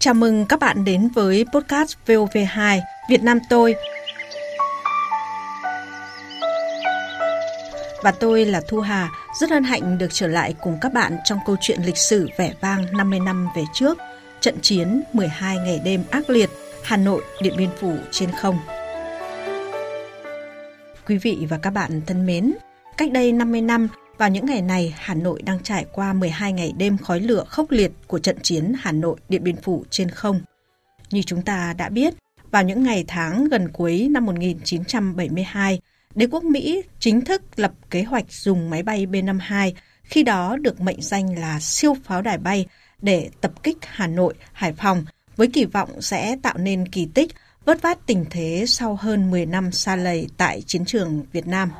Chào mừng các bạn đến với podcast VOV2 Việt Nam tôi. Và tôi là Thu Hà, rất hân hạnh được trở lại cùng các bạn trong câu chuyện lịch sử vẻ vang 50 năm về trước, trận chiến 12 ngày đêm ác liệt, Hà Nội, Điện Biên Phủ trên không. Quý vị và các bạn thân mến, cách đây 50 năm, vào những ngày này, Hà Nội đang trải qua 12 ngày đêm khói lửa khốc liệt của trận chiến Hà Nội Điện Biên Phủ trên không. Như chúng ta đã biết, vào những ngày tháng gần cuối năm 1972, đế quốc Mỹ chính thức lập kế hoạch dùng máy bay B-52, khi đó được mệnh danh là siêu pháo đài bay, để tập kích Hà Nội, Hải Phòng với kỳ vọng sẽ tạo nên kỳ tích vớt vát tình thế sau hơn 10 năm xa lầy tại chiến trường Việt Nam.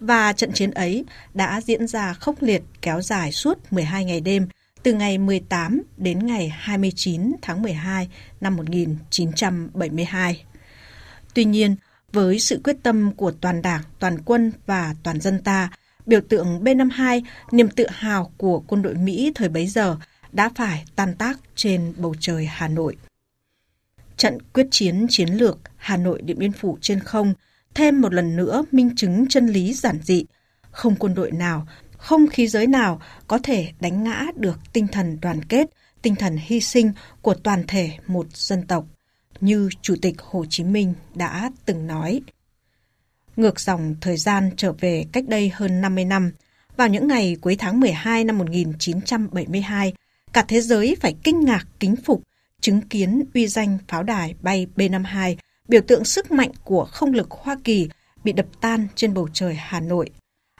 Và trận chiến ấy đã diễn ra khốc liệt kéo dài suốt 12 ngày đêm, từ ngày 18 đến ngày 29 tháng 12 năm 1972. Tuy nhiên, với sự quyết tâm của toàn đảng, toàn quân và toàn dân ta, biểu tượng B-52, niềm tự hào của quân đội Mỹ thời bấy giờ đã phải tan tác trên bầu trời Hà Nội. Trận quyết chiến chiến lược Hà Nội Điện Biên Phủ trên không thêm một lần nữa minh chứng chân lý giản dị. Không quân đội nào, không khí giới nào có thể đánh ngã được tinh thần đoàn kết, tinh thần hy sinh của toàn thể một dân tộc, như Chủ tịch Hồ Chí Minh đã từng nói. Ngược dòng thời gian trở về cách đây hơn 50 năm, vào những ngày cuối tháng 12 năm 1972, cả thế giới phải kinh ngạc kính phục chứng kiến uy danh pháo đài bay B-52, biểu tượng sức mạnh của không lực Hoa Kỳ bị đập tan trên bầu trời Hà Nội.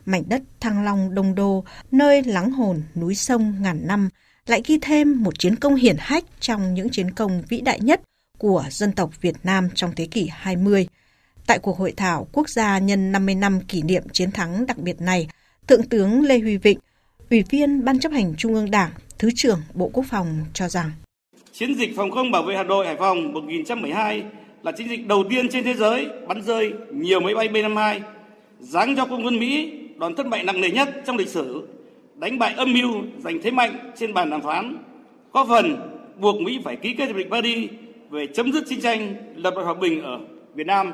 Mảnh đất Thăng Long Đông Đô, nơi lắng hồn núi sông ngàn năm, lại ghi thêm một chiến công hiển hách trong những chiến công vĩ đại nhất của dân tộc Việt Nam trong thế kỷ 20. Tại cuộc hội thảo quốc gia nhân 50 năm kỷ niệm chiến thắng đặc biệt này, Thượng tướng Lê Huy Vịnh, Ủy viên Ban chấp hành Trung ương Đảng, Thứ trưởng Bộ Quốc phòng cho rằng Chiến dịch phòng không bảo vệ Hà Nội Hải Phòng 1912 là chiến dịch đầu tiên trên thế giới bắn rơi nhiều máy bay B-52, giáng cho quân quân Mỹ đòn thất bại nặng nề nhất trong lịch sử, đánh bại âm mưu giành thế mạnh trên bàn đàm phán, góp phần buộc Mỹ phải ký kết hiệp định Paris về chấm dứt chiến tranh, lập lại hòa bình ở Việt Nam.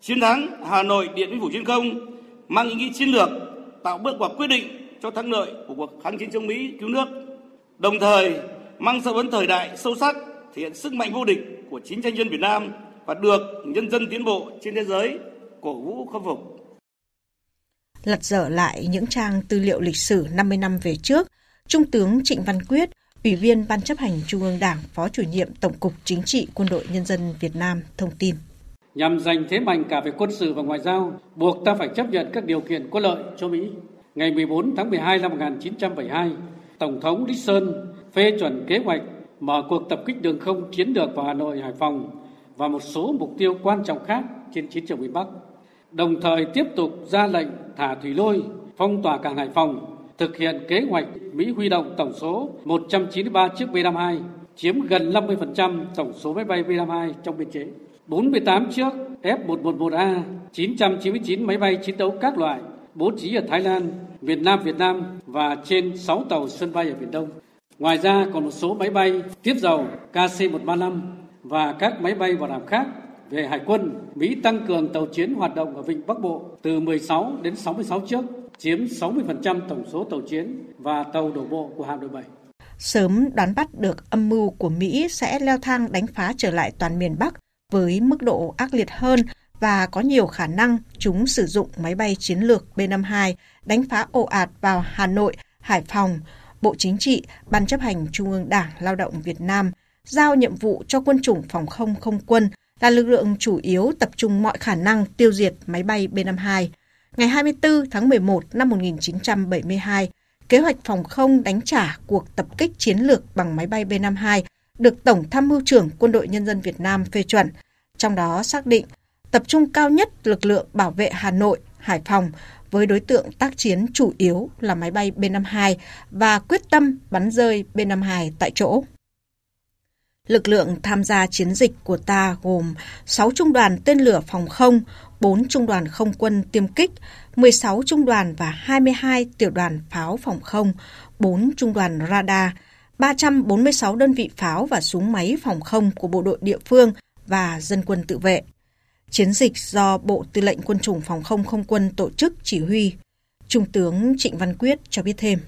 Chiến thắng Hà Nội Điện Biên Phủ trên không mang ý nghĩa chiến lược, tạo bước ngoặt quyết định cho thắng lợi của cuộc kháng chiến chống Mỹ cứu nước. Đồng thời mang dấu ấn thời đại sâu sắc, thể hiện sức mạnh vô địch của chính tranh nhân Việt Nam và được nhân dân tiến bộ trên thế giới cổ vũ khâm phục. Lật dở lại những trang tư liệu lịch sử 50 năm về trước, Trung tướng Trịnh Văn Quyết, Ủy viên Ban chấp hành Trung ương Đảng, Phó chủ nhiệm Tổng cục Chính trị Quân đội Nhân dân Việt Nam thông tin. Nhằm giành thế mạnh cả về quân sự và ngoại giao, buộc ta phải chấp nhận các điều kiện có lợi cho Mỹ. Ngày 14 tháng 12 năm 1972, Tổng thống Nixon phê chuẩn kế hoạch mở cuộc tập kích đường không chiến lược vào Hà Nội, Hải Phòng và một số mục tiêu quan trọng khác trên chiến trường miền Bắc. Đồng thời tiếp tục ra lệnh thả thủy lôi, phong tỏa cảng Hải Phòng, thực hiện kế hoạch Mỹ huy động tổng số 193 chiếc B-52, chiếm gần 50% tổng số máy bay B-52 trong biên chế. 48 chiếc F-111A, 999 máy bay chiến đấu các loại bố trí ở Thái Lan, Việt Nam, Việt Nam và trên 6 tàu sân bay ở Biển Đông. Ngoài ra còn một số máy bay tiếp dầu KC-135 và các máy bay bảo đảm khác về hải quân, Mỹ tăng cường tàu chiến hoạt động ở Vịnh Bắc Bộ từ 16 đến 66 chiếc, chiếm 60% tổng số tàu chiến và tàu đổ bộ của hạm đội 7. Sớm đoán bắt được âm mưu của Mỹ sẽ leo thang đánh phá trở lại toàn miền Bắc với mức độ ác liệt hơn và có nhiều khả năng chúng sử dụng máy bay chiến lược B-52 đánh phá ồ ạt vào Hà Nội, Hải Phòng, Bộ Chính trị, Ban chấp hành Trung ương Đảng Lao động Việt Nam giao nhiệm vụ cho quân chủng phòng không không quân là lực lượng chủ yếu tập trung mọi khả năng tiêu diệt máy bay B-52. Ngày 24 tháng 11 năm 1972, kế hoạch phòng không đánh trả cuộc tập kích chiến lược bằng máy bay B-52 được Tổng Tham mưu trưởng Quân đội Nhân dân Việt Nam phê chuẩn, trong đó xác định tập trung cao nhất lực lượng bảo vệ Hà Nội, Hải Phòng với đối tượng tác chiến chủ yếu là máy bay B-52 và quyết tâm bắn rơi B-52 tại chỗ. Lực lượng tham gia chiến dịch của ta gồm 6 trung đoàn tên lửa phòng không, 4 trung đoàn không quân tiêm kích, 16 trung đoàn và 22 tiểu đoàn pháo phòng không, 4 trung đoàn radar, 346 đơn vị pháo và súng máy phòng không của bộ đội địa phương và dân quân tự vệ. Chiến dịch do Bộ Tư lệnh Quân chủng Phòng không Không quân tổ chức chỉ huy. Trung tướng Trịnh Văn Quyết cho biết thêm.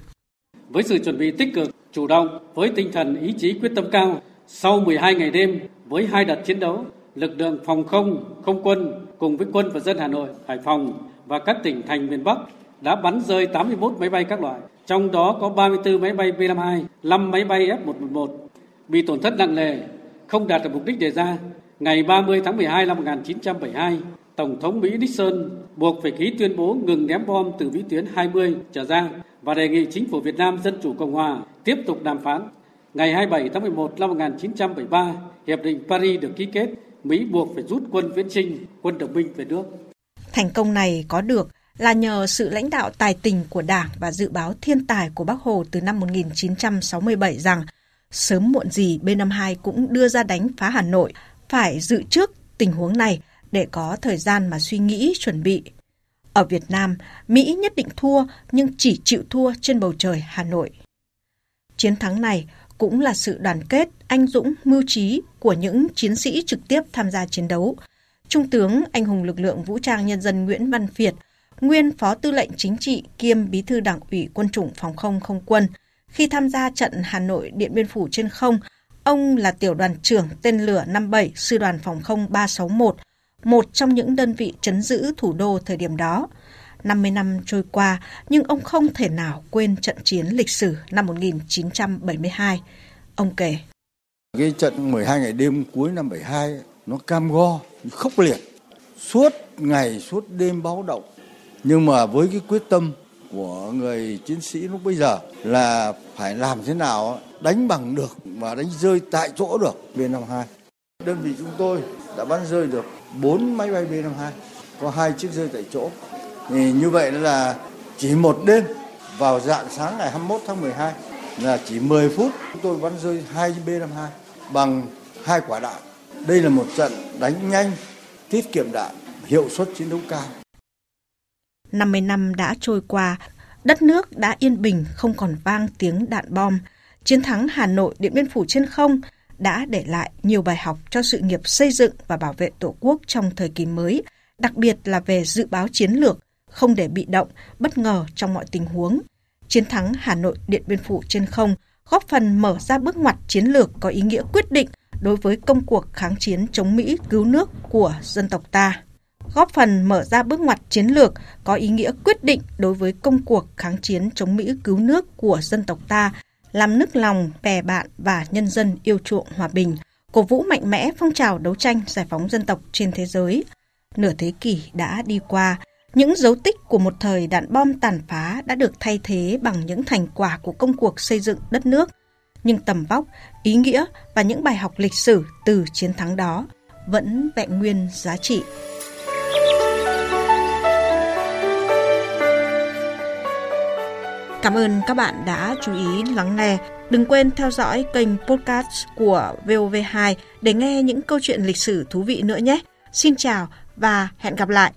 Với sự chuẩn bị tích cực, chủ động, với tinh thần ý chí quyết tâm cao, sau 12 ngày đêm với hai đợt chiến đấu, lực lượng phòng không, không quân cùng với quân và dân Hà Nội, Hải Phòng và các tỉnh thành miền Bắc đã bắn rơi 81 máy bay các loại, trong đó có 34 máy bay B-52, 5 máy bay F-111 bị tổn thất nặng nề, không đạt được mục đích đề ra. Ngày 30 tháng 12 năm 1972, Tổng thống Mỹ Nixon buộc phải ký tuyên bố ngừng ném bom từ vĩ tuyến 20 trở ra và đề nghị chính phủ Việt Nam Dân Chủ Cộng Hòa tiếp tục đàm phán. Ngày 27 tháng 11 năm 1973, Hiệp định Paris được ký kết, Mỹ buộc phải rút quân viễn trinh, quân đồng minh về nước. Thành công này có được là nhờ sự lãnh đạo tài tình của Đảng và dự báo thiên tài của Bác Hồ từ năm 1967 rằng sớm muộn gì B-52 cũng đưa ra đánh phá Hà Nội, phải dự trước tình huống này để có thời gian mà suy nghĩ chuẩn bị. Ở Việt Nam, Mỹ nhất định thua nhưng chỉ chịu thua trên bầu trời Hà Nội. Chiến thắng này cũng là sự đoàn kết, anh dũng, mưu trí của những chiến sĩ trực tiếp tham gia chiến đấu. Trung tướng anh hùng lực lượng vũ trang nhân dân Nguyễn Văn Việt, nguyên phó tư lệnh chính trị kiêm bí thư đảng ủy quân chủng phòng không không quân, khi tham gia trận Hà Nội Điện Biên Phủ trên không, ông là tiểu đoàn trưởng tên lửa 57 sư đoàn phòng không 361, một trong những đơn vị chấn giữ thủ đô thời điểm đó. 50 năm trôi qua, nhưng ông không thể nào quên trận chiến lịch sử năm 1972. Ông kể. Cái trận 12 ngày đêm cuối năm 72 nó cam go, khốc liệt. Suốt ngày, suốt đêm báo động. Nhưng mà với cái quyết tâm của người chiến sĩ lúc bây giờ là phải làm thế nào đánh bằng được và đánh rơi tại chỗ được B-52. Đơn vị chúng tôi đã bắn rơi được 4 máy bay B-52, có hai chiếc rơi tại chỗ. Thì như vậy là chỉ một đêm vào dạng sáng ngày 21 tháng 12 là chỉ 10 phút chúng tôi bắn rơi hai B-52 bằng hai quả đạn. Đây là một trận đánh nhanh, tiết kiệm đạn, hiệu suất chiến đấu cao. 50 năm đã trôi qua, đất nước đã yên bình không còn vang tiếng đạn bom. Chiến thắng Hà Nội Điện Biên Phủ trên không đã để lại nhiều bài học cho sự nghiệp xây dựng và bảo vệ Tổ quốc trong thời kỳ mới, đặc biệt là về dự báo chiến lược, không để bị động, bất ngờ trong mọi tình huống. Chiến thắng Hà Nội Điện Biên Phủ trên không góp phần mở ra bước ngoặt chiến lược có ý nghĩa quyết định đối với công cuộc kháng chiến chống Mỹ cứu nước của dân tộc ta góp phần mở ra bước ngoặt chiến lược có ý nghĩa quyết định đối với công cuộc kháng chiến chống Mỹ cứu nước của dân tộc ta, làm nức lòng bè bạn và nhân dân yêu chuộng hòa bình, cổ vũ mạnh mẽ phong trào đấu tranh giải phóng dân tộc trên thế giới. Nửa thế kỷ đã đi qua, những dấu tích của một thời đạn bom tàn phá đã được thay thế bằng những thành quả của công cuộc xây dựng đất nước. Nhưng tầm vóc, ý nghĩa và những bài học lịch sử từ chiến thắng đó vẫn vẹn nguyên giá trị. Cảm ơn các bạn đã chú ý lắng nghe. Đừng quên theo dõi kênh podcast của VOV2 để nghe những câu chuyện lịch sử thú vị nữa nhé. Xin chào và hẹn gặp lại.